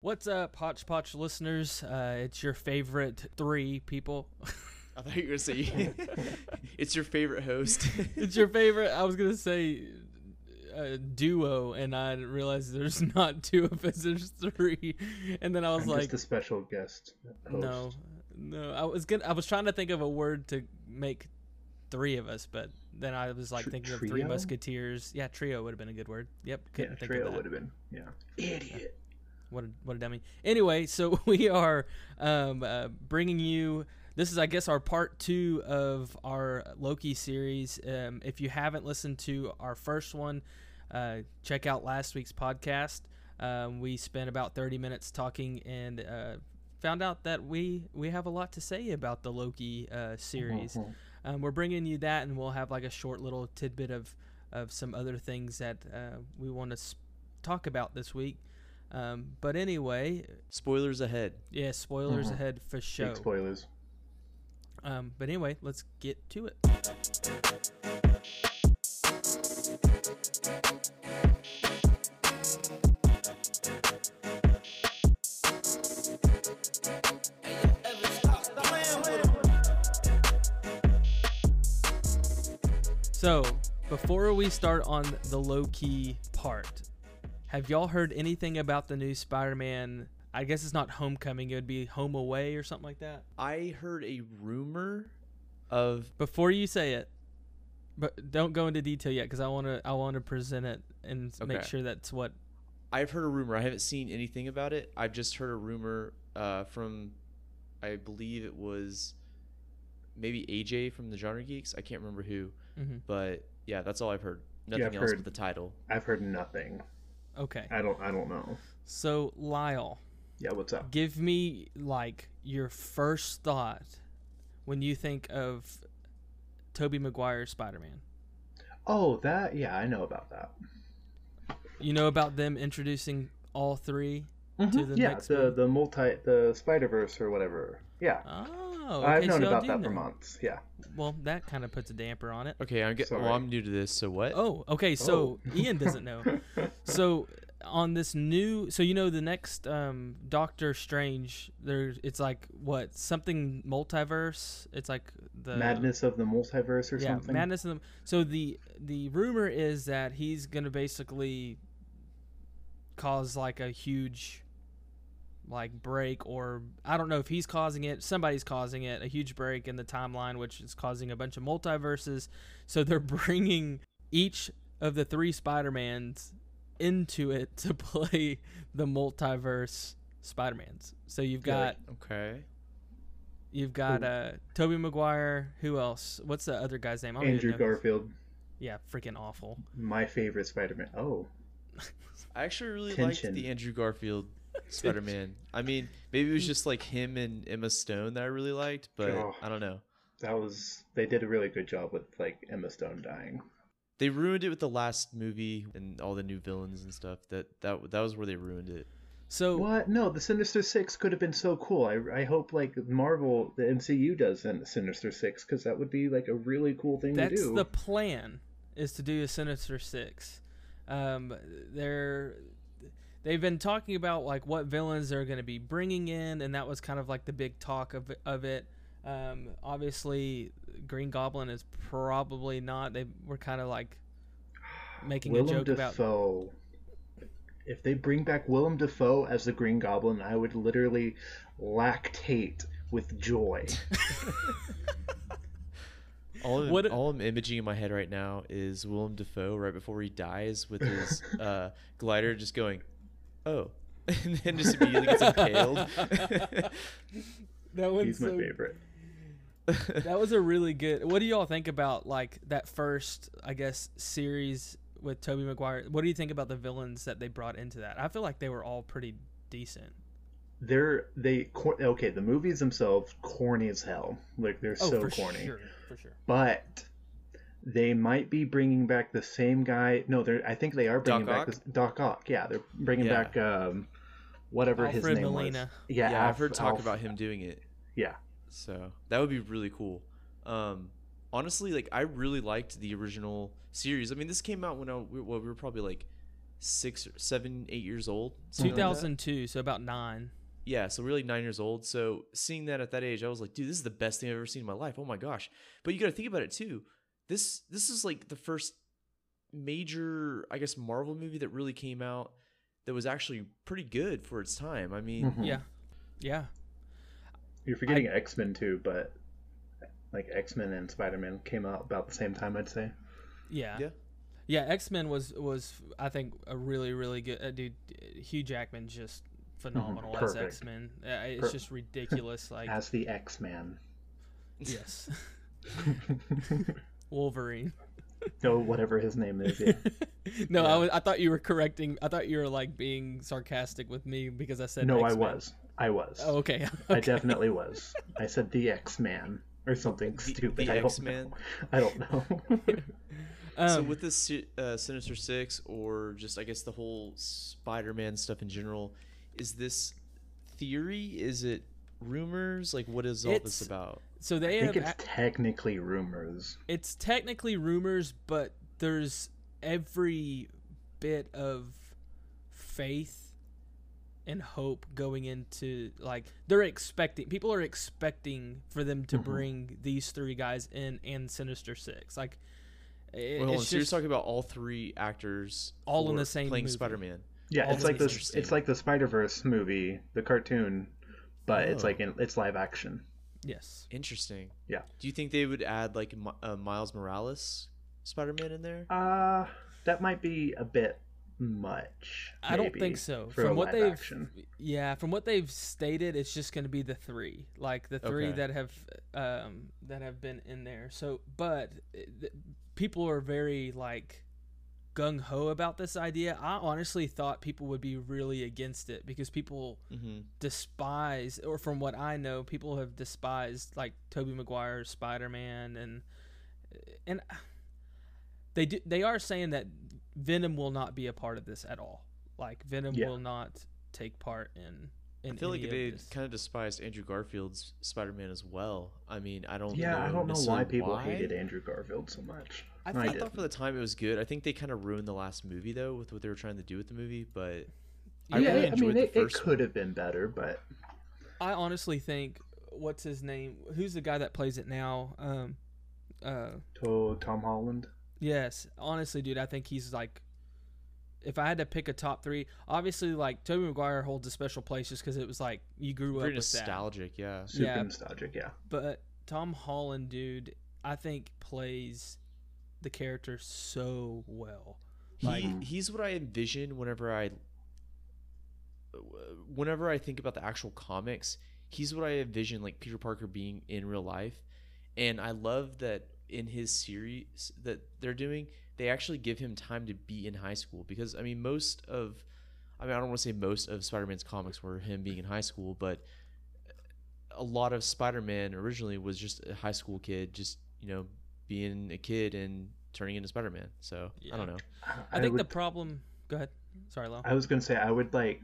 What's up, Hodgepodge listeners? Uh, it's your favorite three people. I thought you were gonna say it's your favorite host. it's your favorite. I was gonna say uh, duo, and I didn't there's not two of us. There's three, and then I was I'm like, just a special guest. Host. no, no. I was gonna. I was trying to think of a word to make three of us, but then I was like Tr- thinking of three musketeers. Yeah, trio would have been a good word. Yep, Yeah, couldn't think trio would have been. Yeah. Idiot. What a, what a dummy. Anyway, so we are um, uh, bringing you. This is, I guess, our part two of our Loki series. Um, if you haven't listened to our first one, uh, check out last week's podcast. Um, we spent about 30 minutes talking and uh, found out that we we have a lot to say about the Loki uh, series. Mhm. Um, we're bringing you that, and we'll have like a short little tidbit of of some other things that uh, we want to s- talk about this week. Um, but anyway, Spoilers ahead. yeah, spoilers Mhm. ahead for show. Big spoilers. Um, but anyway, let's get to it. So, before we start on the Loki part, have y'all heard anything about the new Spider Man? I guess it's not Homecoming, it would be Home Away or something like that. I heard a rumor of Before you say it, but don't go into detail yet because I want to I want to present it and s- make sure that's what. I've heard a rumor. I haven't seen anything about it. I've just heard a rumor uh, from I believe it was maybe AJ from the Genre Geeks. I can't remember who, mhm. but yeah, that's all I've heard. Nothing I've else heard- but the title. I've heard nothing. Okay, I don't. I don't know. so Lyle, Yeah. What's up? give me like your first thought when you think of Tobey Maguire's Spider Man. Oh, that. Yeah, I know about that. You know about them introducing all three to Mhm. the yeah, next the movie? the multi the Spider Verse or whatever. Yeah. Oh, I've okay, known so about do that for months. Yeah. Well, that kind of puts a damper on it. Okay, I'm get, well, I'm new to this. So what? Oh, okay. So Oh. Ian doesn't know. so on this new, so you know the next um, Doctor Strange, there it's like what something multiverse. It's like the Madness of the multiverse or yeah, something. madness of the. So the the rumor is that he's gonna basically cause like a huge like break or I don't know if he's causing it somebody's causing it a huge break in the timeline which is causing a bunch of multiverses. So they're bringing each of the three Spider-Mans into it to play the multiverse Spider-Mans. So you've got Okay. you've got Who? uh Tobey Maguire who else? What's the other guy's name? I don't even Andrew know. His- Garfield, yeah freaking awful. My favorite Spider-Man. Oh, I actually really Tension. liked the Andrew Garfield Spider-Man. I mean, maybe it was just like him and Emma Stone that I really liked, but Oh. I don't know. that was. They did a really good job with like Emma Stone dying. They ruined it with the last movie and all the new villains and stuff. That that that was where they ruined it. so What? No, the Sinister Six could have been so cool. I, I hope like Marvel, the MCU does in Sinister Six because that would be like a really cool thing to do. that's do. the plan is to do a Sinister Six. Um, they're they've been talking about like what villains they're going to be bringing in, and that was kind of like the big talk of of it. Um, obviously, Green Goblin is probably not. They were kind of like making Willem a joke about. Dafoe. If they bring back Willem Dafoe as the Green Goblin, I would literally lactate with joy. All I'm, What- all I'm imaging in my head right now is Willem Dafoe right before he dies with his uh, glider just going, oh, and then just immediately gets impaled. That one's He's my so favorite. that was a really good. What do y'all think about like that first, I guess, series with Tobey Maguire? What do you think about the villains that they brought into that? I feel like they were all pretty decent. They're they cor- okay. The movies themselves corny as hell. Like they're Oh, so for corny. sure, for sure. But they might be bringing back the same guy. No, they're. I think they are bringing Doc back Ock? this, Doc Ock. Yeah, they're bringing Yeah. back um, whatever his name Molina. was. Yeah, yeah, I've heard talk Alf- about him doing it. Yeah, So that would be really cool. Um, honestly, like I really liked the original series. I mean, this came out when I, we, well, we were probably like six, or seven, eight years old. something like 2002, so about nine. Yeah, so really nine years old. So seeing that at that age, I was like, dude, this is the best thing I've ever seen in my life. Oh my gosh! But you got to think about it too. This this is like the first major, I guess, Marvel movie that really came out that was actually pretty good for its time. I mean, Mhm. Yeah, yeah. You're forgetting X Men too, but like X Men and Spider Man came out about the same time, I'd say. Yeah. Yeah. Yeah, X Men was was I think a really really good uh, dude. Hugh Jackman just phenomenal as X Men. Uh, it's Per- just ridiculous. Like As the X Man. yes, Wolverine. no, whatever his name is. Yeah. no, I was, I thought you were correcting. I thought you were like being sarcastic with me because I said no, I X-Men. was. I was. Oh, okay. I definitely was. I said the X Man or something The- stupid. the I don't X-Man? know. I don't know. so Um, with this uh, Sinister Six, or just I guess the whole Spider-Man stuff in general, is this theory? Is it rumors? Like, what is all this about? So they I they think have it's technically rumors. it's technically rumors, but there's every bit of faith and hope going into like they're expecting people are expecting for them to Mhm. bring these three guys in and Sinister Six. Like it, Wait, hold on, it's so you're just talking about all three actors All in the same playing movie. Spider-Man. Yeah, All it's like this. It's like the Spider Verse movie, the cartoon, but it's Oh. like in, it's live action. Yes. Interesting. Yeah. Do you think they would add like Mi- uh, Miles Morales Spider-Man in there? Uh that might be a bit much. I don't think so. From what they've action. yeah, from what they've stated, it's just going to be the three, like the three Okay. that have um, that have been in there. So, but uh, th- people are very like gung ho about this idea. I honestly thought people would be really against it because people Mm-hmm. despise, or from what I know, people have despised like Tobey Maguire's Spider Man, and and they do, they are saying that Venom will not be a part of this at all. Like Venom Yeah. will not take part in. in I feel like they kind of despised Andrew Garfield's Spider-Man as well. I mean, I don't. Yeah, know I don't know why people why. hated Andrew Garfield so much. I I, I thought for the time it was good. I think they kind of ruined the last movie though with what they were trying to do with the movie. But I yeah, really I enjoyed mean, the it, it first could have been better, but I honestly think what's his name? Who's the guy that plays it now? Um, uh, to Tom Holland. Yes, honestly, dude, I think he's like. If I had to pick a top three, obviously, like Tobey Maguire holds a special place just because it was like you grew very up with that. nostalgic. Yeah. Super Yeah. nostalgic, yeah. But Tom Holland, dude, I think plays the character so well. Like, he, he's what I envision whenever I whenever I think about the actual comics, he's what I envision like Peter Parker being in real life. And I love that in his series that they're doing, they actually give him time to be in high school because I mean most of I mean I don't want to say most of Spider-Man's comics were him being in high school, but a lot of Spider-Man originally was just a high school kid just, you know, being a kid and turning into Spider-Man. So, I don't know. I think the problem. Go ahead. Sorry, Lo. I was gonna say I would like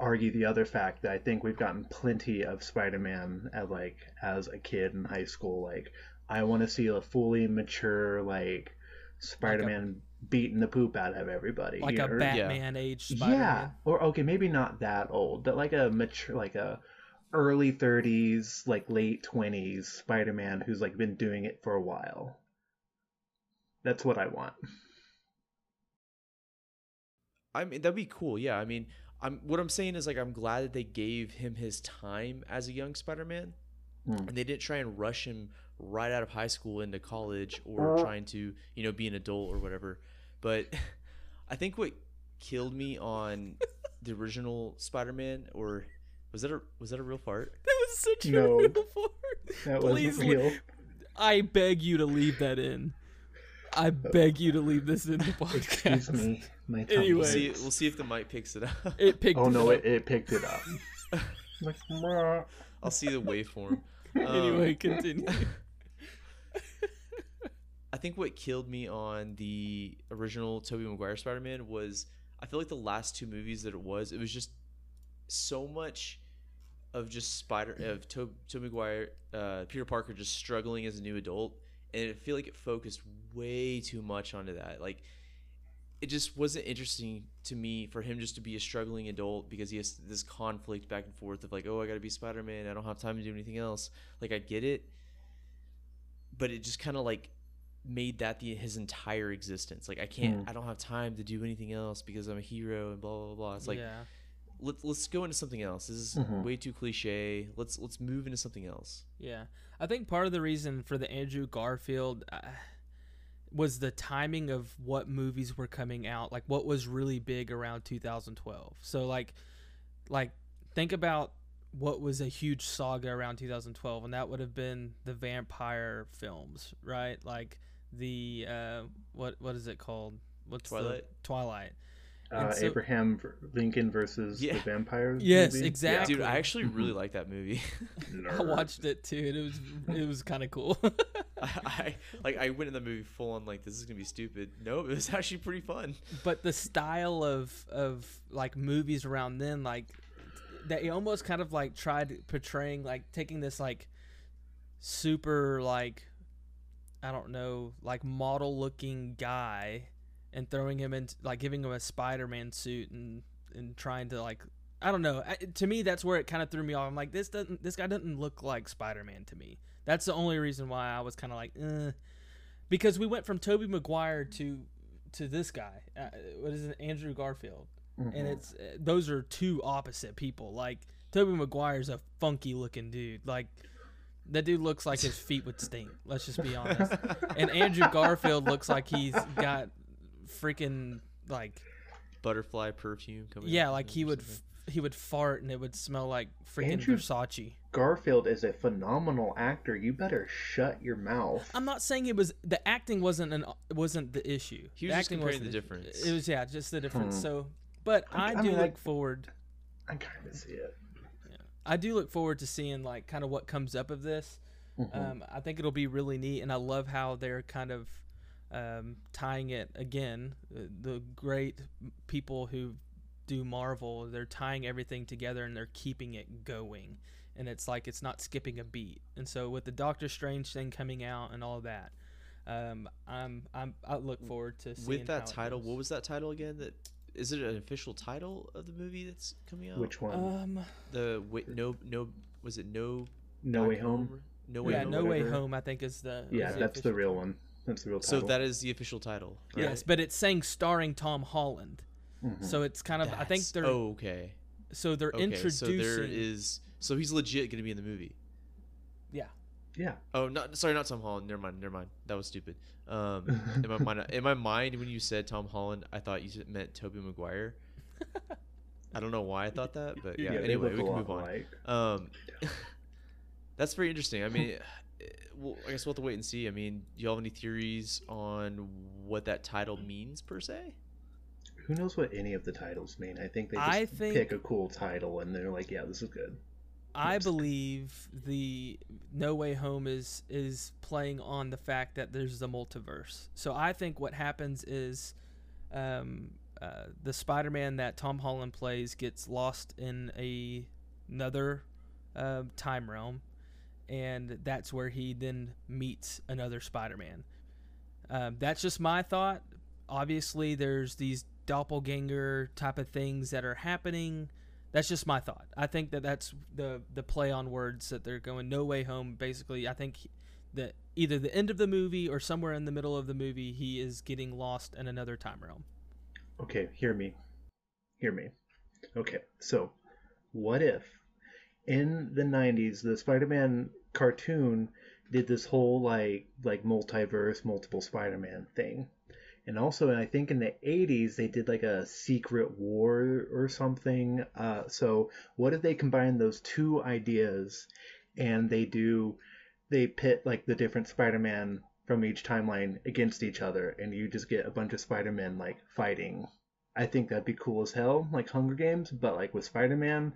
argue the other fact that I think we've gotten plenty of Spider-Man as like as a kid in high school. Like I want to see a fully mature like Spider-Man beating the poop out of everybody. Like you a know? Batman age Spider-Man. Yeah, or okay, maybe not that old, but like a mature, like a early 30s, like late 20s Spider-Man who's like been doing it for a while. That's what I want. I mean, that'd be cool. Yeah. I mean, I'm what I'm saying is like I'm glad that they gave him his time as a young Spider-Man, Hmm. and they didn't try and rush him right out of high school into college or trying to you know be an adult or whatever. But I think what killed me on the original Spider-Man or was that a was that a real fart? That was such No. a real part. That Please, wasn't real. I beg you to leave that in. I beg you to leave this in the podcast. Excuse me, my tummy Anyway. We'll see. We'll see if the mic picks it up. It picked. Oh no, it. it, it picked it up. like, "Mwah." I'll see the waveform. up. anyway, Um, continue. I think what killed me on the original Tobey Maguire Spider-Man was I feel like the last two movies that it was, it was just so much of just Spider of Tobey Tobey Maguire, uh, Peter Parker just struggling as a new adult, and I feel like it focused way too much onto that. Like it just wasn't interesting to me for him just to be a struggling adult because he has this conflict back and forth of like, oh, I got to be Spider Man. I don't have time to do anything else. Like I get it, but it just kind of like made that the his entire existence. Like I can't, Hmm. I don't have time to do anything else because I'm a hero and blah blah blah. It's like yeah. Let's let's go into something else. This is Mhm. way too cliche. Let's let's move into something else. Yeah, I think part of the reason for the Andrew Garfield uh, was the timing of what movies were coming out, like what was really big around 2012. So like, like think about what was a huge saga around 2012, and that would have been the vampire films, right? Like the uh, what what is it called? What's Twilight? The, Twilight. Uh, so- Abraham Lincoln versus Yeah. the vampires. Yes, movie? exactly. Dude, I actually really Mhm. like that movie. I watched it too, and it was it was kind of cool. I, I like I went in the movie full on like this is gonna be stupid. No, it was actually pretty fun. but the style of of like movies around then like they almost kind of like tried portraying like taking this like super like i don't know like model looking guy and throwing him into like giving him a spider-man suit and and trying to like i don't know I, to me that's where it kind of threw me off i'm like this doesn't this guy doesn't look like spider-man to me that's the only reason why i was kind of like eh. because we went from tobey maguire to to this guy uh, what is it andrew garfield Mhm. and it's uh, those are two opposite people. Like Tobey Maguire's a funky looking dude. Like that dude looks like his feet would stink. Let's just be honest. And Andrew Garfield looks like he's got freaking like Butterfly perfume coming. yeah, out like he would f- he would fart and it would smell like freaking Andrew- Versace. Garfield is a phenomenal actor. You better shut your mouth. I'm not saying it was the acting wasn't an wasn't the issue. He was the just acting comparing wasn't the issue. difference. It was yeah, just the difference. Hmm. So, but I- I, I do mean, look I- forward. I kind of see it. Yeah, I do look forward to seeing like kind of what comes up of this. Mhm. Um, I think it'll be really neat, and I love how they're kind of um, tying it again. uh, The great people who do Marvel, they're tying everything together and they're keeping it going, and it's like it's not skipping a beat. And so with the Doctor Strange thing coming out and all of that, um, I'm I'm I look forward to seeing with that how title. goes. What was that title again? That is it an official title of the movie that's coming out? Which one? um the wait no no was it no no Way Home. No way yeah home. No Way. Home I think is the Yeah, is the that's the real one. That's the real So that is the official title. Yes, but it's saying starring Tom Holland. Mhm. So it's kind of I think they're oh okay so they're okay introducing so there is so he's legit gonna be in the movie. yeah yeah. Oh, not sorry, not Tom Holland. Never mind, never mind. That was stupid. Um, in my mind, in my mind, when you said Tom Holland, I thought you meant Tobey Maguire. I don't know why I thought that, but yeah. they anyway, we can move on. alike. Um, that's very interesting. I mean, well, I guess we'll have to wait and see. I mean, do you have any theories on what that title means per se? Who knows what any of the titles mean? I think they just I think- pick a cool title and they're like, yeah, this is good. I Yes. believe the No Way Home is is playing on the fact that there's the multiverse. So I think what happens is um, uh, the Spider-Man that Tom Holland plays gets lost in a another uh, time realm, and that's where he then meets another Spider-Man. Um, that's just my thought. Obviously, there's these doppelganger type of things that are happening. That's just my thought. I think that that's the the play on words that they're going no way home. Basically, I think that either the end of the movie or somewhere in the middle of the movie, he is getting lost in another time realm. Okay, hear me. Hear me. Okay, so what if in the 90s the Spider-Man cartoon did this whole like like multiverse multiple Spider-Man thing. And also I think in the 80s they did like a secret war or something. Uh, so what if they combine those two ideas and they do they pit like the different Spider-Man from each timeline against each other and you just get a bunch of Spider-Man like fighting. I think that'd be cool as hell, like Hunger Games, but like with Spider-Man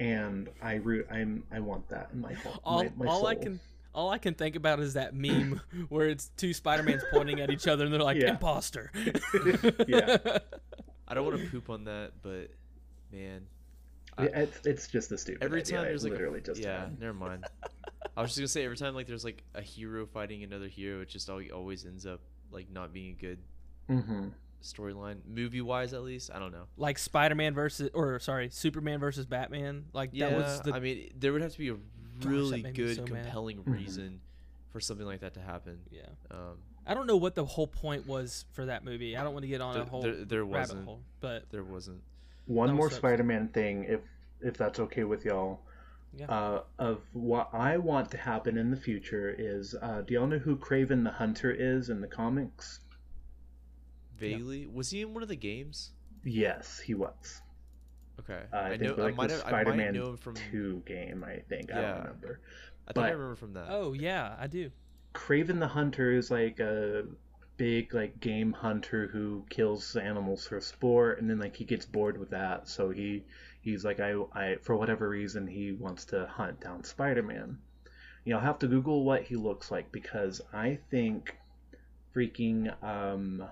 and I root I'm I want that in my whole All, my, my all I can all I can think about is that meme where it's two Spider-Mans pointing at each other and they're like Yeah. imposter. Yeah. I don't want to poop on that, but man, I- it's, it's just a stupid every idea. time I there's like literally a, just yeah, had. never mind. I was just gonna say every time like there's like a hero fighting another hero, it just al- always ends up like not being a good Mm-hmm. Storyline, movie wise at least. I don't know. Like Spider-Man versus, or sorry, Superman versus Batman. Like Yeah, that was the I mean, there would have to be a really made me good, so mad. compelling Mhm. reason for something like that to happen. yeah. Um, I don't know what the whole point was for that movie. I don't want to get on there, a whole there, there rabbit wasn't. hole, but There wasn't. One more Spider-Man thing, if if that's okay with y'all. Yeah. Uh, of what I want to happen in the future is, uh, do y'all know who Kraven the Hunter is in the comics? Vaguely, was he in one of the games? Yes, he was. Okay, Uh, I, I think know. I like might the have. I might Spider-Man know him from. Two game, I think. I Yeah. don't remember. I think I remember from that. oh yeah, I do. Kraven the Hunter is like a big like game hunter who kills animals for sport, and then like he gets bored with that, so he he's like I I for whatever reason he wants to hunt down Spider-Man. You know, I'll have to Google what he looks like because I think freaking um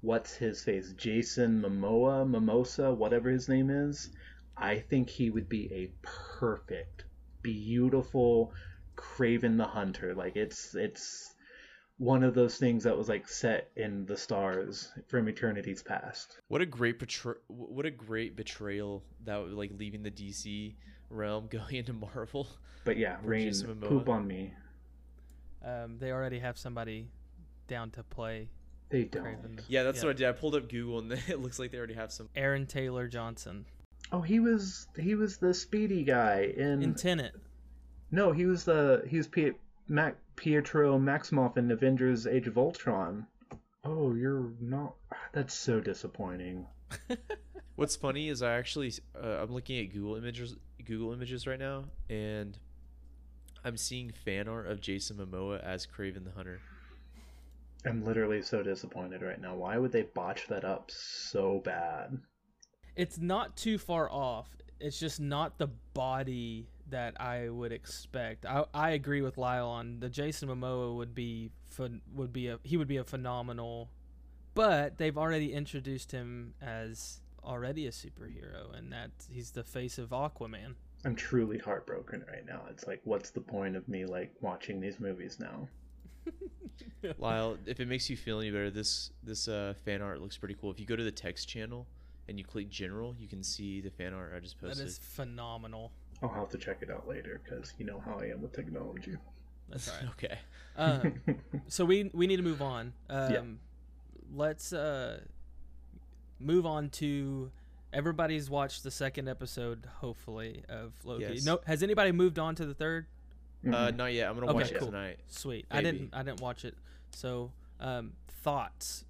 what's his face? Jason Momoa Mimosa whatever his name is. I think he would be a perfect beautiful Kraven the Hunter. Like it's it's one of those things that was like set in the stars from eternity's past. What a great betray- What a great betrayal that would like leaving the DC realm, going into Marvel. but yeah Rain Jason Momoa. poop on me. Um, they already have somebody down to play they don't Yeah, that's Yeah. what I did. I pulled up Google, and it looks like they already have some. Aaron Taylor Johnson oh he was he was the speedy guy in in Tenet. No, he was the he was P- Mac Pietro Maximoff in Avengers: Age of Ultron. Oh, you're not. That's so disappointing. What's funny is I actually uh, I'm looking at Google images Google images right now, and I'm seeing fan art of Jason Momoa as Kraven the Hunter. I'm literally so disappointed right now. Why would they botch that up so bad? It's not too far off. It's just not the body that I would expect. I, I agree with Lyle on the Jason Momoa would be would be a he would be a phenomenal, but they've already introduced him as already a superhero, and that he's the face of Aquaman. I'm truly heartbroken right now. It's like, what's the point of me like watching these movies now? Lyle, if it makes you feel any better, this this uh, fan art looks pretty cool. If you go to the text channel and you click general, you can see the fan art I just That posted. is phenomenal. I'll have to check it out later because you know how I am with technology. That's all right. okay. Um, so we we need to move on. Um, Yeah. Let's uh, move on to everybody's watched the second episode, hopefully, of Loki. Yes. No, has anybody moved on to the third? Uh, Mhm. not yet. I'm gonna Okay, watch it tonight. Sweet. I didn't. I didn't watch it. So, um, thoughts.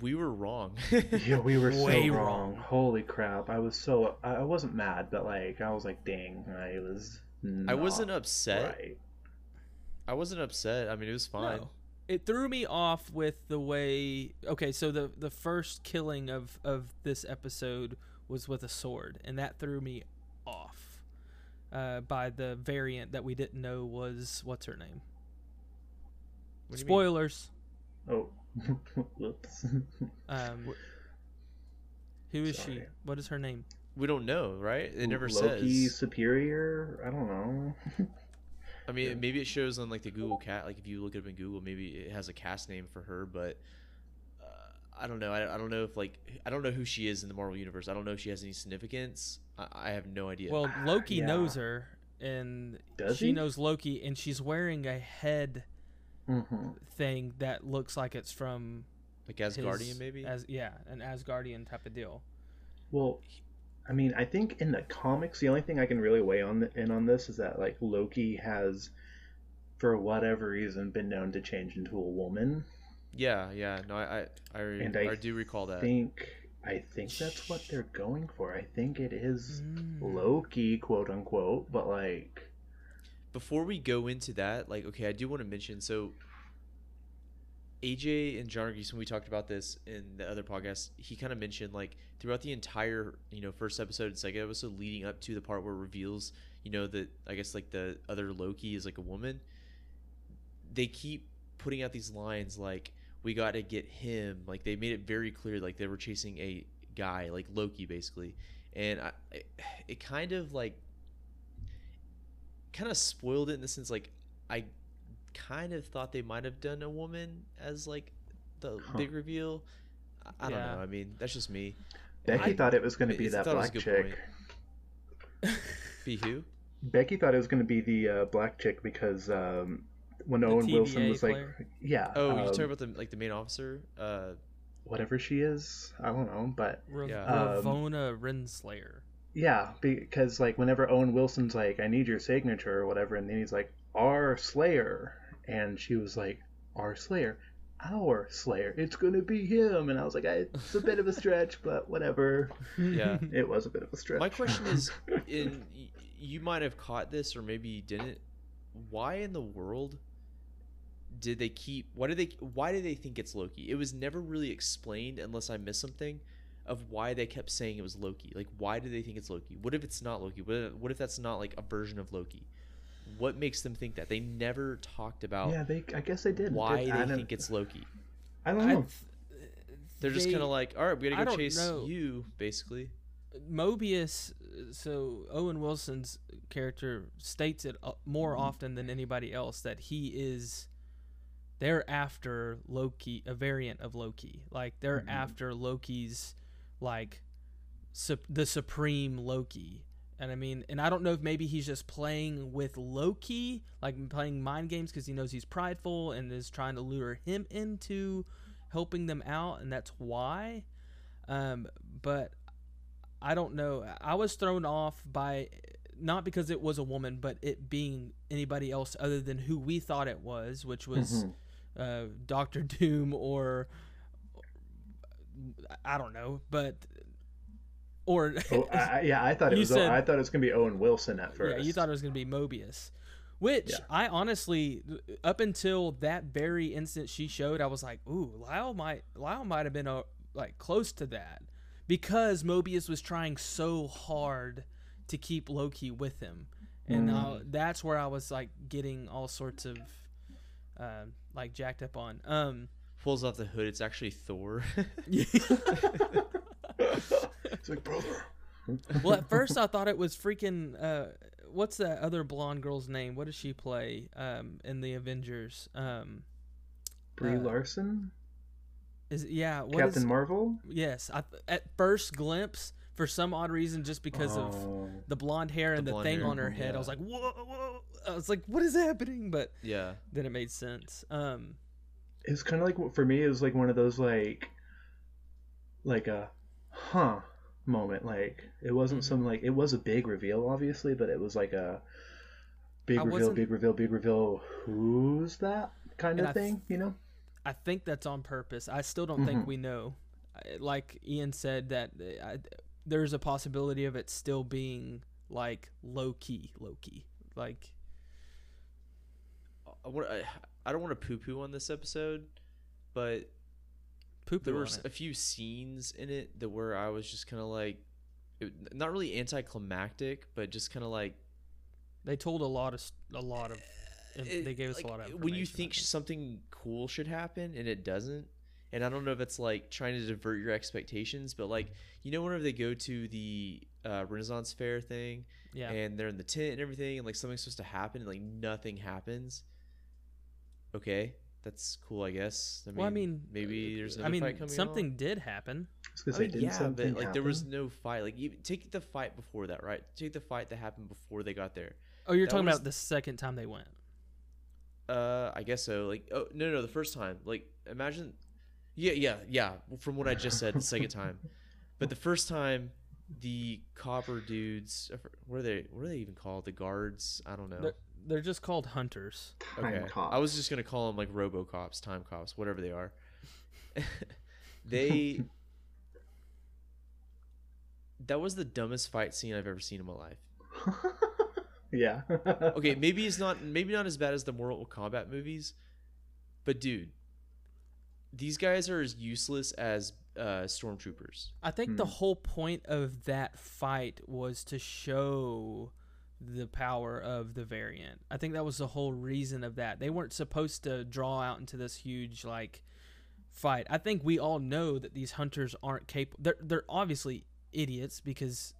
We were wrong. yeah, we were so wrong. wrong. Holy crap! I was so I I wasn't mad, but like I was like, dang, I was. I wasn't upset. Right. I wasn't upset. I mean, it was fine. No. It threw me off with the way. Okay, so the the first killing of of this episode was with a sword, and that threw me off. Uh, by the variant that we didn't know was what's her name. What do you mean? Spoilers. Oh, whoops. Um, who is she? What is her name? We don't know, right? It never Loki says. superior. I don't know. I mean, Yeah. maybe it shows on like the Google cat. Like if you look it up in Google, maybe it has a cast name for her, but I don't know. I, I don't know if like I don't know who she is in the Marvel universe. I don't know if she has any significance. I, I have no idea. Well, Loki Yeah. knows her, and Does she he? knows Loki, and she's wearing a head hmm thing that looks like it's from like Asgardian, his- maybe. As yeah, an Asgardian type of deal. Well, I mean, I think in the comics, the only thing I can really weigh on in on this is that like Loki has, for whatever reason, been known to change into a woman. Yeah, yeah. No, I I, I, And I, I do recall that. I think I think that's what they're going for. I think it is Mm. Loki, quote unquote, but like. Before we go into that, like, okay, I do want to mention so AJ and John Reese, when we talked about this in the other podcast, he kind of mentioned like throughout the entire, you know, first episode and second episode leading up to the part where it reveals, you know, that I guess like the other Loki is like a woman. They keep putting out these lines like, we got to get him. Like they made it very clear, like they were chasing a guy, like Loki, basically. And I, it, it kind of like kind of spoiled it in the sense like I kind of thought they might have done a woman as like the Huh. big reveal. I, I don't know. I mean, that's just me. Becky I- thought it was going to be that thought it was a black chick. Be who? Becky thought it was going to be the uh, black chick because um, when The Owen Wilson was player? like, yeah, Oh, you're um, talking about the like the main officer. Uh, whatever she is. I don't know, but Rav- Yeah. Um, Ravonna Renslayer. yeah, because like whenever Owen Wilson's like, I need your signature or whatever, and then he's like, our Slayer, and she was like, our Slayer, our Slayer, it's gonna be him, and I was like, I, it's a bit of a stretch, but whatever. Yeah. It was a bit of a stretch. my question is, in you might have caught this or maybe you didn't. Why in the world did they keep? Why do they? Why did they think it's Loki? It was never really explained, unless I missed something, of why they kept saying it was Loki. Like, why do they think it's Loki? What if it's not Loki? What if, what if that's not like a version of Loki? What makes them think that? They never talked about yeah, they. I guess they did. why It- they I think it's Loki. I don't know. th- They're just they- kind of like, all right, we gotta go chase know. you, basically. Mobius. So Owen Wilson's character states it uh, more often than anybody else that he is. They're after Loki, a variant of Loki. Like they're Mhm. after Loki's, like, sup- the supreme Loki. And I mean, and I don't know if maybe he's just playing with Loki, like playing mind games because he knows he's prideful and is trying to lure him into helping them out, and that's why. Um, but I don't know. I was thrown off by not because it was a woman, but it being anybody else other than who we thought it was, which was Mhm. Uh, Doctor Doom or I don't know, but or Oh, I, yeah, I thought it was. said- I thought it was gonna be Owen Wilson at first. yeah, you thought it was going to be Mobius. Which Yeah. I honestly, up until that very instant she showed, I was like, "Ooh, Lyle might, Lyle might have been uh like close to that," because Mobius was trying so hard to keep Loki with him, and Mm. uh, that's where I was like getting all sorts of, uh, like jacked up on. Um, Pulls off the hood. It's actually Thor. it's like brother. well, at first I thought it was freaking. Uh, what's that other blonde girl's name? What does she play um, in the Avengers? Um, Brie uh, Larson, is it, yeah, what Captain is- Marvel. Yes, I, at first glimpse, for some odd reason, just because of Oh. the blonde hair and The the, thing hair, on her head, I was like, whoa, whoa! I was like, what is happening? But yeah. then it made sense. Um, it was kind of like for me it was like one of those like like a huh moment like it wasn't Mhm. some like it was a big reveal obviously but it was like a big I reveal big reveal big reveal who's that kind of I th- thing you know I think that's on purpose. I still don't think Mhm. we know. Like Ian said, that uh, I, there's a possibility of it still being like Loki, low key. Like, I, want, I, I don't want to poo poo on this episode, but poop there were a few scenes in it that where I was just kind of like, it, not really anticlimactic, but just kind of like They told a lot of a lot of. it- eh, they gave us like, a lot of. when you think something cool should happen and it doesn't. And I don't know if it's like trying to divert your expectations, but like you know, whenever they go to the uh, Renaissance Fair thing, yeah. and they're in the tent and everything, and like something's supposed to happen, and like nothing happens. Okay, that's cool, I guess. I mean, well, I mean, maybe there's another I mean, fight coming. something on. did happen. I was gonna I say, mean, didn't yeah, something but like there was no fight. Like even take the fight before that, right? Take the fight that happened before they got there. Oh, you're That talking was- about the second time they went. Uh, I guess so. Like, oh no, no, the first time. Like, imagine. Yeah, yeah, yeah. From what I just said, the second time, but the first time, the copper dudes. What are they? What are they even called? The guards? I don't know. They're, they're just called hunters. Time okay. cops. I was just gonna call them like Robo Cops, Time Cops, whatever they are. they. that was the dumbest fight scene I've ever seen in my life. yeah Okay, maybe it's not maybe not as bad as the Mortal Kombat movies, but dude, these guys are as useless as uh, stormtroopers. I think the Hmm. whole point of that fight was to show the power of the variant. I think that was the whole reason of that. They weren't supposed to draw out into this huge like fight. I think we all know that these hunters aren't capable. They're they're obviously idiots because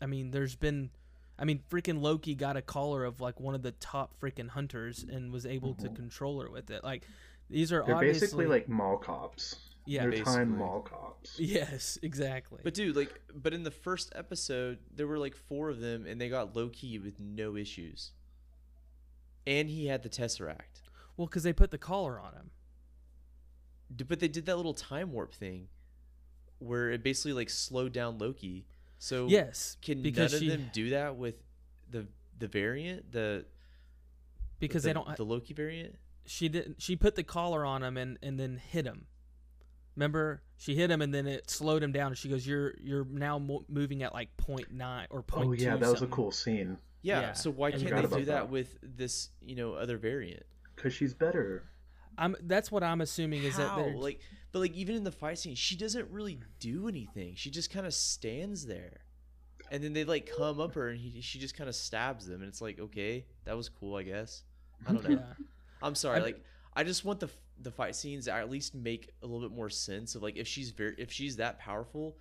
I mean, there's been I mean, freaking Loki got a collar of like one of the top freaking hunters and was able to Mhm. control her with it. Like These are They're obviously basically like mall cops. yeah, They're basically. time mall cops. yes, exactly. But dude, like, but in the first episode, there were like four of them, and they got Loki with no issues. And he had the tesseract, well, because they put the collar on him. But they did that little time warp thing, where it basically like slowed down Loki. So Yes, can because none she of them do that with the the variant, the because the, they don't. the Loki variant? She didn't. She put the collar on him and and then hit him. Remember, she hit him and then it slowed him down. And she goes, "You're you're now mo- moving at like point nine or point Oh yeah, two that was a cool scene Yeah. Yeah, So why I can't forgot they do that, that. with this, you know, other variant? because she's better. I'm. That's what I'm assuming is that they're like, but like even in the fight scene, she doesn't really do anything. She just kind of stands there, and then they like come up her, and he, she just kind of stabs them, and it's like, okay, that was cool, I guess. I don't know. yeah. I'm sorry. I- like, I just want the the fight scenes to at least make a little bit more sense of like if she's very if she's that powerful,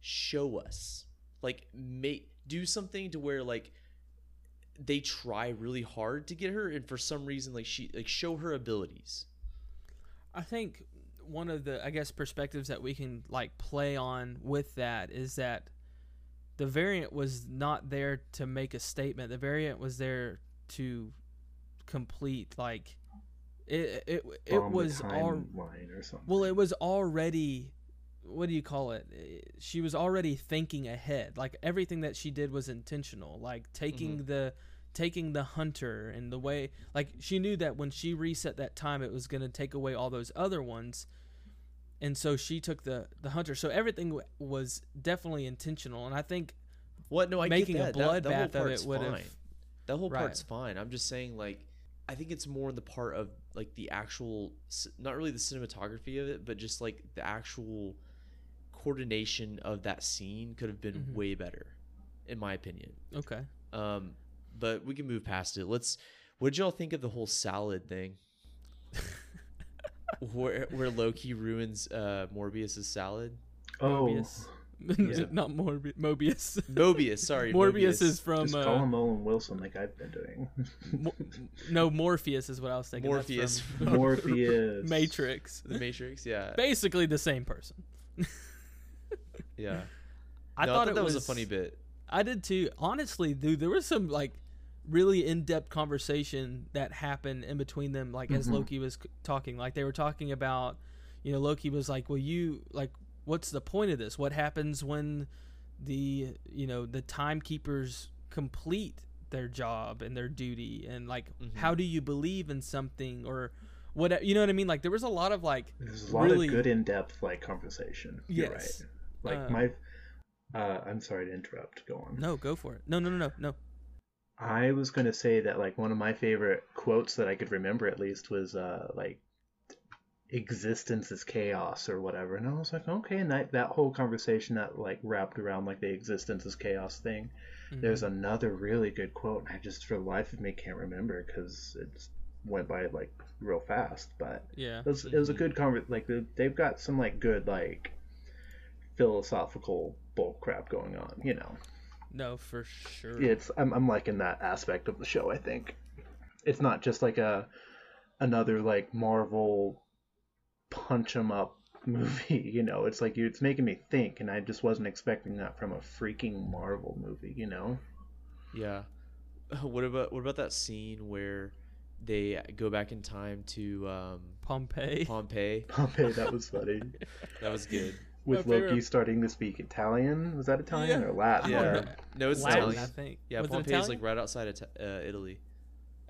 show us. Like, make do something to where like they try really hard to get her, and for some reason, like she like show her abilities. I think one of the I guess perspectives that we can like play on with that is that the variant was not there to make a statement. The variant was there to complete like it it it Bomb was all or something. well it was already what do you call it she was already thinking ahead like everything that she did was intentional like taking mm-hmm. the taking the hunter and the way like she knew that when she reset that time it was going to take away all those other ones and so she took the the hunter so everything w- was definitely intentional and i think What? No, I Making a bloodbath of it would've- fine. That whole Right. part's fine. I'm just saying, like, I think it's more in the part of like the actual, not really the cinematography of it, but just like the actual coordination of that scene could have been Mhm. way better, in my opinion. okay Um, but we can move past it. Let's. What did y'all think of the whole salad thing? where where Loki ruins uh, Morbius's salad? oh, Mobius. Yeah. not Morbi- Mobius. Mobius, sorry, Morbius is from just uh, call him Owen Wilson like I've been doing. Mo- no Morpheus is what I was thinking. Morpheus from from Morpheus. Matrix. the Matrix. Yeah, Basically the same person. yeah. I No, thought, it that was, was a funny bit. I did too. Honestly, dude, there was some like really in-depth conversation that happened in between them like as Mhm. Loki was c- talking. Like they were talking about, you know, Loki was like, "Well, you like what's the point of this? What happens when the, you know, the timekeepers complete their job and their duty and like Mhm. how do you believe in something or what you know what I mean? Like there was a lot of like There's a lot really- of good in-depth like conversation. You're right. Like Uh, my, uh, I'm sorry to interrupt. Go on. no, go for it. No, no, no, no, no. I was going to say that like one of my favorite quotes that I could remember at least was uh like existence is chaos or whatever and I was like okay and that that whole conversation that like wrapped around like the existence is chaos thing Mhm. there's another really good quote and I just for the life of me can't remember because it went by like real fast but yeah. it was, it was a good conver like they- they've got some like good like philosophical bull crap going on you know No, for sure. it's I'm, I'm liking that aspect of the show i think it's not just like a another like marvel punch 'em up movie you know it's like you it's making me think and i just wasn't expecting that from a freaking marvel movie you know Yeah. What about what about that scene where they go back in time to um, Pompeii. Pompeii? Pompeii, that was funny That was good. with My favorite- loki starting to speak italian was that italian Yeah. or latin Yeah. No, it's Latin, Italian. I think. Yeah, Was it Pompeii is like right outside of uh, Italy.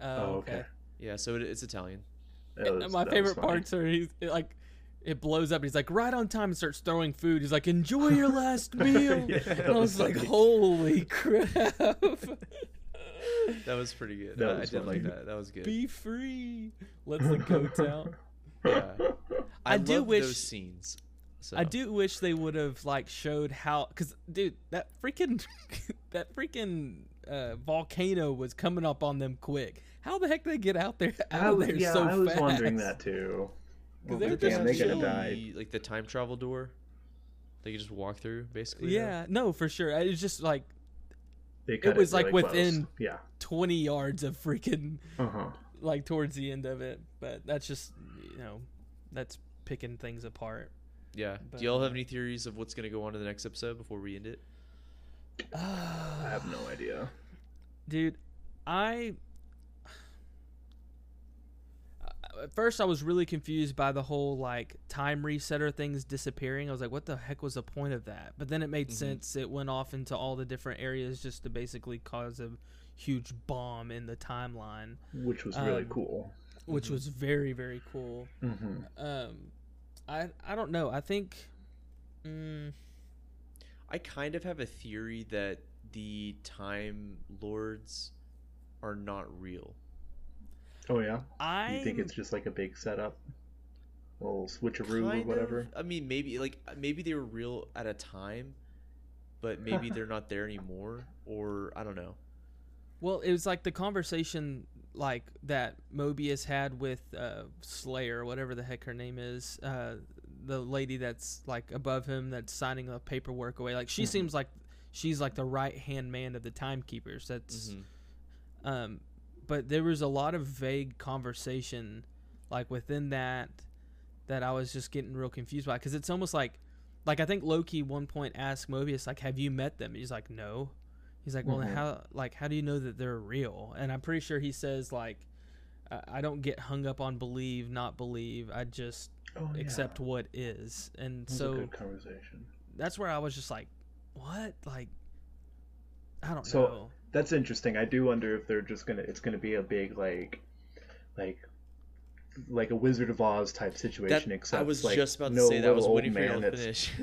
Oh, oh okay. okay Yeah, so it, it's Italian. That was- My favorite parts are he's like, it blows up. and He's like right on time and starts throwing food. He's like, "Enjoy your last meal." Yeah, and I was was like, "Holy crap! That was pretty good. That I- I was did like that. That was good. Be free." Let the goats out. Yeah. I, I do wish- those scenes. So. I do wish they would have like showed how, because dude, that freaking that freaking uh, volcano was coming up on them quick. How the heck did they get out there out I of was, there yeah so i was fast? wondering that too 'Cause Well, they were damn, just they could have chill. died Like the time travel door. They could just walk through, basically. Yeah, no, for sure. It was just like They cut was, like, really close. within- yeah 20 yards of freaking uh-huh like towards the end of it, but that's just you know that's picking things apart. Yeah. But, Do y'all have uh, any theories of what's gonna go on in the next episode before we end it? I have no idea. Dude, I at first I was really confused by the whole like time resetter things disappearing. I was like, what the heck was the point of that? But then it made Mhm. sense. It went off into all the different areas just to basically cause a huge bomb in the timeline, Which was really Um, cool. which Mhm. was very very cool. hmm Um, I I don't know. I think. Mm, I kind of have a theory that the Time Lords are not real. Oh yeah. I You think it's just like a big setup, a little switcheroo or whatever? of. I mean, maybe like maybe they were real at a time, but maybe they're not there anymore, or I don't know. Well, it was like the conversation like that Mobius had with uh, Slayer, whatever the heck her name is, uh, the lady that's like above him that's signing the paperwork away. Like she Mhm. seems like she's like the right hand man of the timekeepers. That's Mhm. um, but there was a lot of vague conversation like within that that I was just getting real confused by because it's almost like like I think Loki one point asked Mobius like have you met them he's like no he's like well Mhm. how like how do you know that they're real and I'm pretty sure he says like I I don't get hung up on believe not believe I just Oh yeah. accept what is and It was a so good conversation. that's where I was just like what like I don't So- know That's interesting. I do wonder if they're just gonna. It's gonna be a big like, like, like a Wizard of Oz type situation. That, except I was like, just about to no say that. I was waiting for you to finish.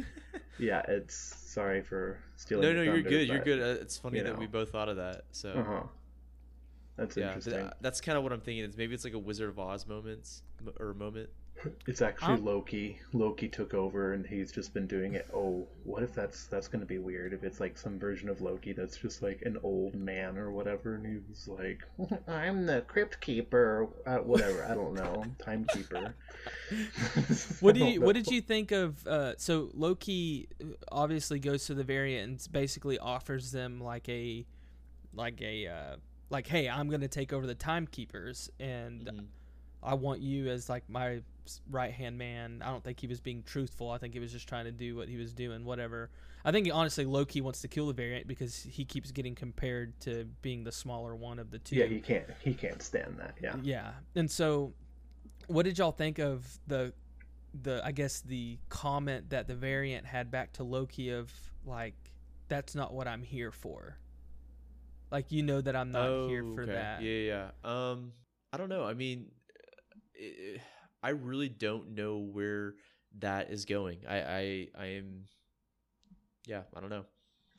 Yeah, it's sorry for stealing. no, no, you're thunder, good. You're good. Uh, It's funny you that we both thought of that. So Uh huh. That's yeah, th- interesting. that's kind of what I'm thinking. Is maybe it's like a Wizard of Oz moments m- or moment. It's actually Um, Loki. Loki took over, and he's just been doing it. Oh, what if that's that's gonna be weird? If it's like some version of Loki that's just like an old man or whatever, and he was like, "I'm the Crypt Keeper," uh, whatever. I don't know, Timekeeper. what I do don't you what did you think of uh so loki obviously goes to the variant and basically offers them like a like a uh like hey i'm gonna take over the timekeepers and Mhm. i want you as like my right hand man i don't think he was being truthful i think he was just trying to do what he was doing whatever i think honestly loki wants to kill the variant because he keeps getting compared to being the smaller one of the two Yeah, he can't. He can't stand that. Yeah. yeah. And so what did y'all think of the the I guess the comment that the variant had back to Loki of like that's not what I'm here for. Like you know that I'm not here for Oh, okay. that. Yeah, yeah. yeah. Um, I don't know. I mean, i I really don't know where that is going. I, I, I am. Yeah, I don't know.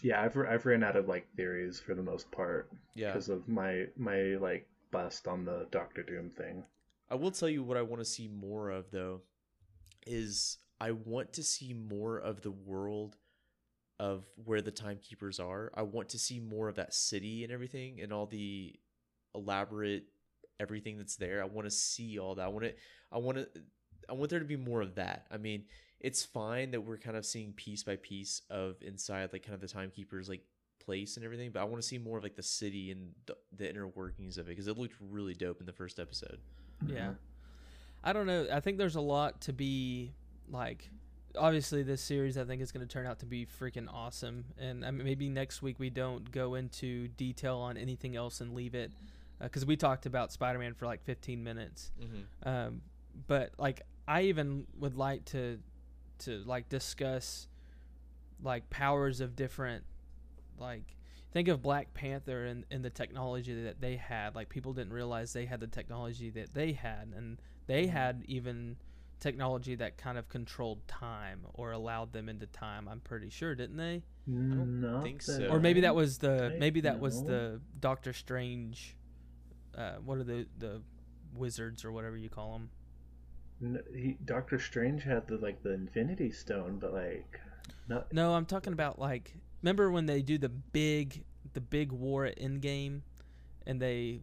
Yeah, I've I've ran out of like theories for the most part Yeah, because of my my like bust on the Doctor Doom thing. I will tell you what I want to see more of though is I want to see more of the world of where the timekeepers are. I want to see more of that city and everything and all the elaborate everything that's there. I want to see all that. I want to I want to I want there to be more of that. I mean, it's fine that we're kind of seeing piece by piece of inside like kind of the timekeepers like place and everything, but I want to see more of like the city and the, the inner workings of it because it looked really dope in the first episode. Yeah. Mm-hmm. I don't know. I think there's a lot to be like obviously this series I think is going to turn out to be freaking awesome and I mean, maybe next week we don't go into detail on anything else and leave it because we talked about Spider-Man for like 15 minutes Mm-hmm. um, but like I even would like to to like discuss like powers of different like think of Black Panther and, and the technology that they had like people didn't realize they had the technology that they had and they Mhm. had even technology that kind of controlled time or allowed them into time I'm pretty sure didn't they Not think so. or maybe that was the I maybe that was know. the Doctor Strange uh, what are the the wizards or whatever you call them N- he, Doctor Strange had the like the Infinity Stone, but like, not No, I'm talking about like remember when they do the big the big war at Endgame and they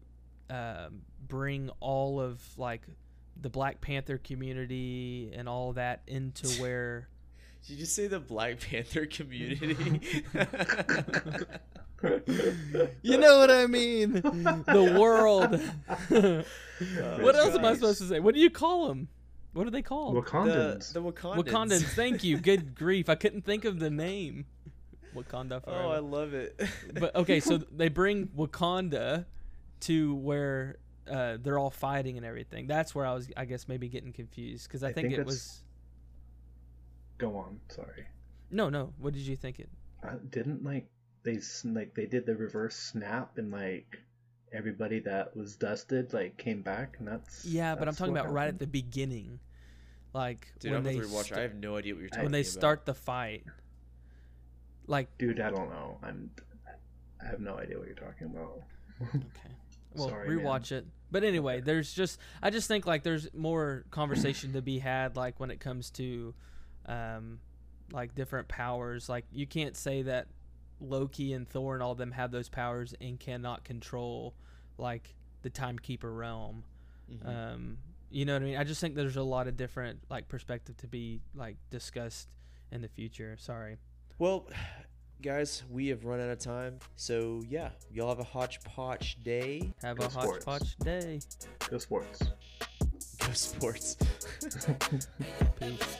um, bring all of like the Black Panther community and all that into where Did you just say the Black Panther community? you know what I mean? The world. Oh, what else am I supposed to say? What do you call them? What are they called? The, Wakandans. the Wakandans. Wakandans. Thank you. Good grief. I couldn't think of the name. Wakanda Oh, I love it. but okay, so they bring Wakanda to where uh, they're all fighting and everything. That's where I was, I guess, maybe getting confused because I, I think, think it was. Go on. Sorry. No, no. What did you think it? Uh, didn't like they like they did the reverse snap and like everybody that was dusted like came back and that's Yeah, but I'm talking what about right at the beginning, like Dude, when I'm they a st- I have no idea what you're talking when they about. start the fight. Like Dude, I don't know. I'm I have no idea what you're talking about. Okay. Well, Sorry, man. rewatch it. But anyway, there's just I just think like there's more conversation to be had like when it comes to um like different powers. Like you can't say that Loki and Thor and all of them have those powers and cannot control like the timekeeper realm. Mhm. Um you know what I mean? I just think there's a lot of different like perspective to be like discussed in the future. Sorry. Well, guys, we have run out of time. So yeah, y'all have a hodgepodge day. Have Go a sports. hodgepodge day. Go sports. Go sports. Peace.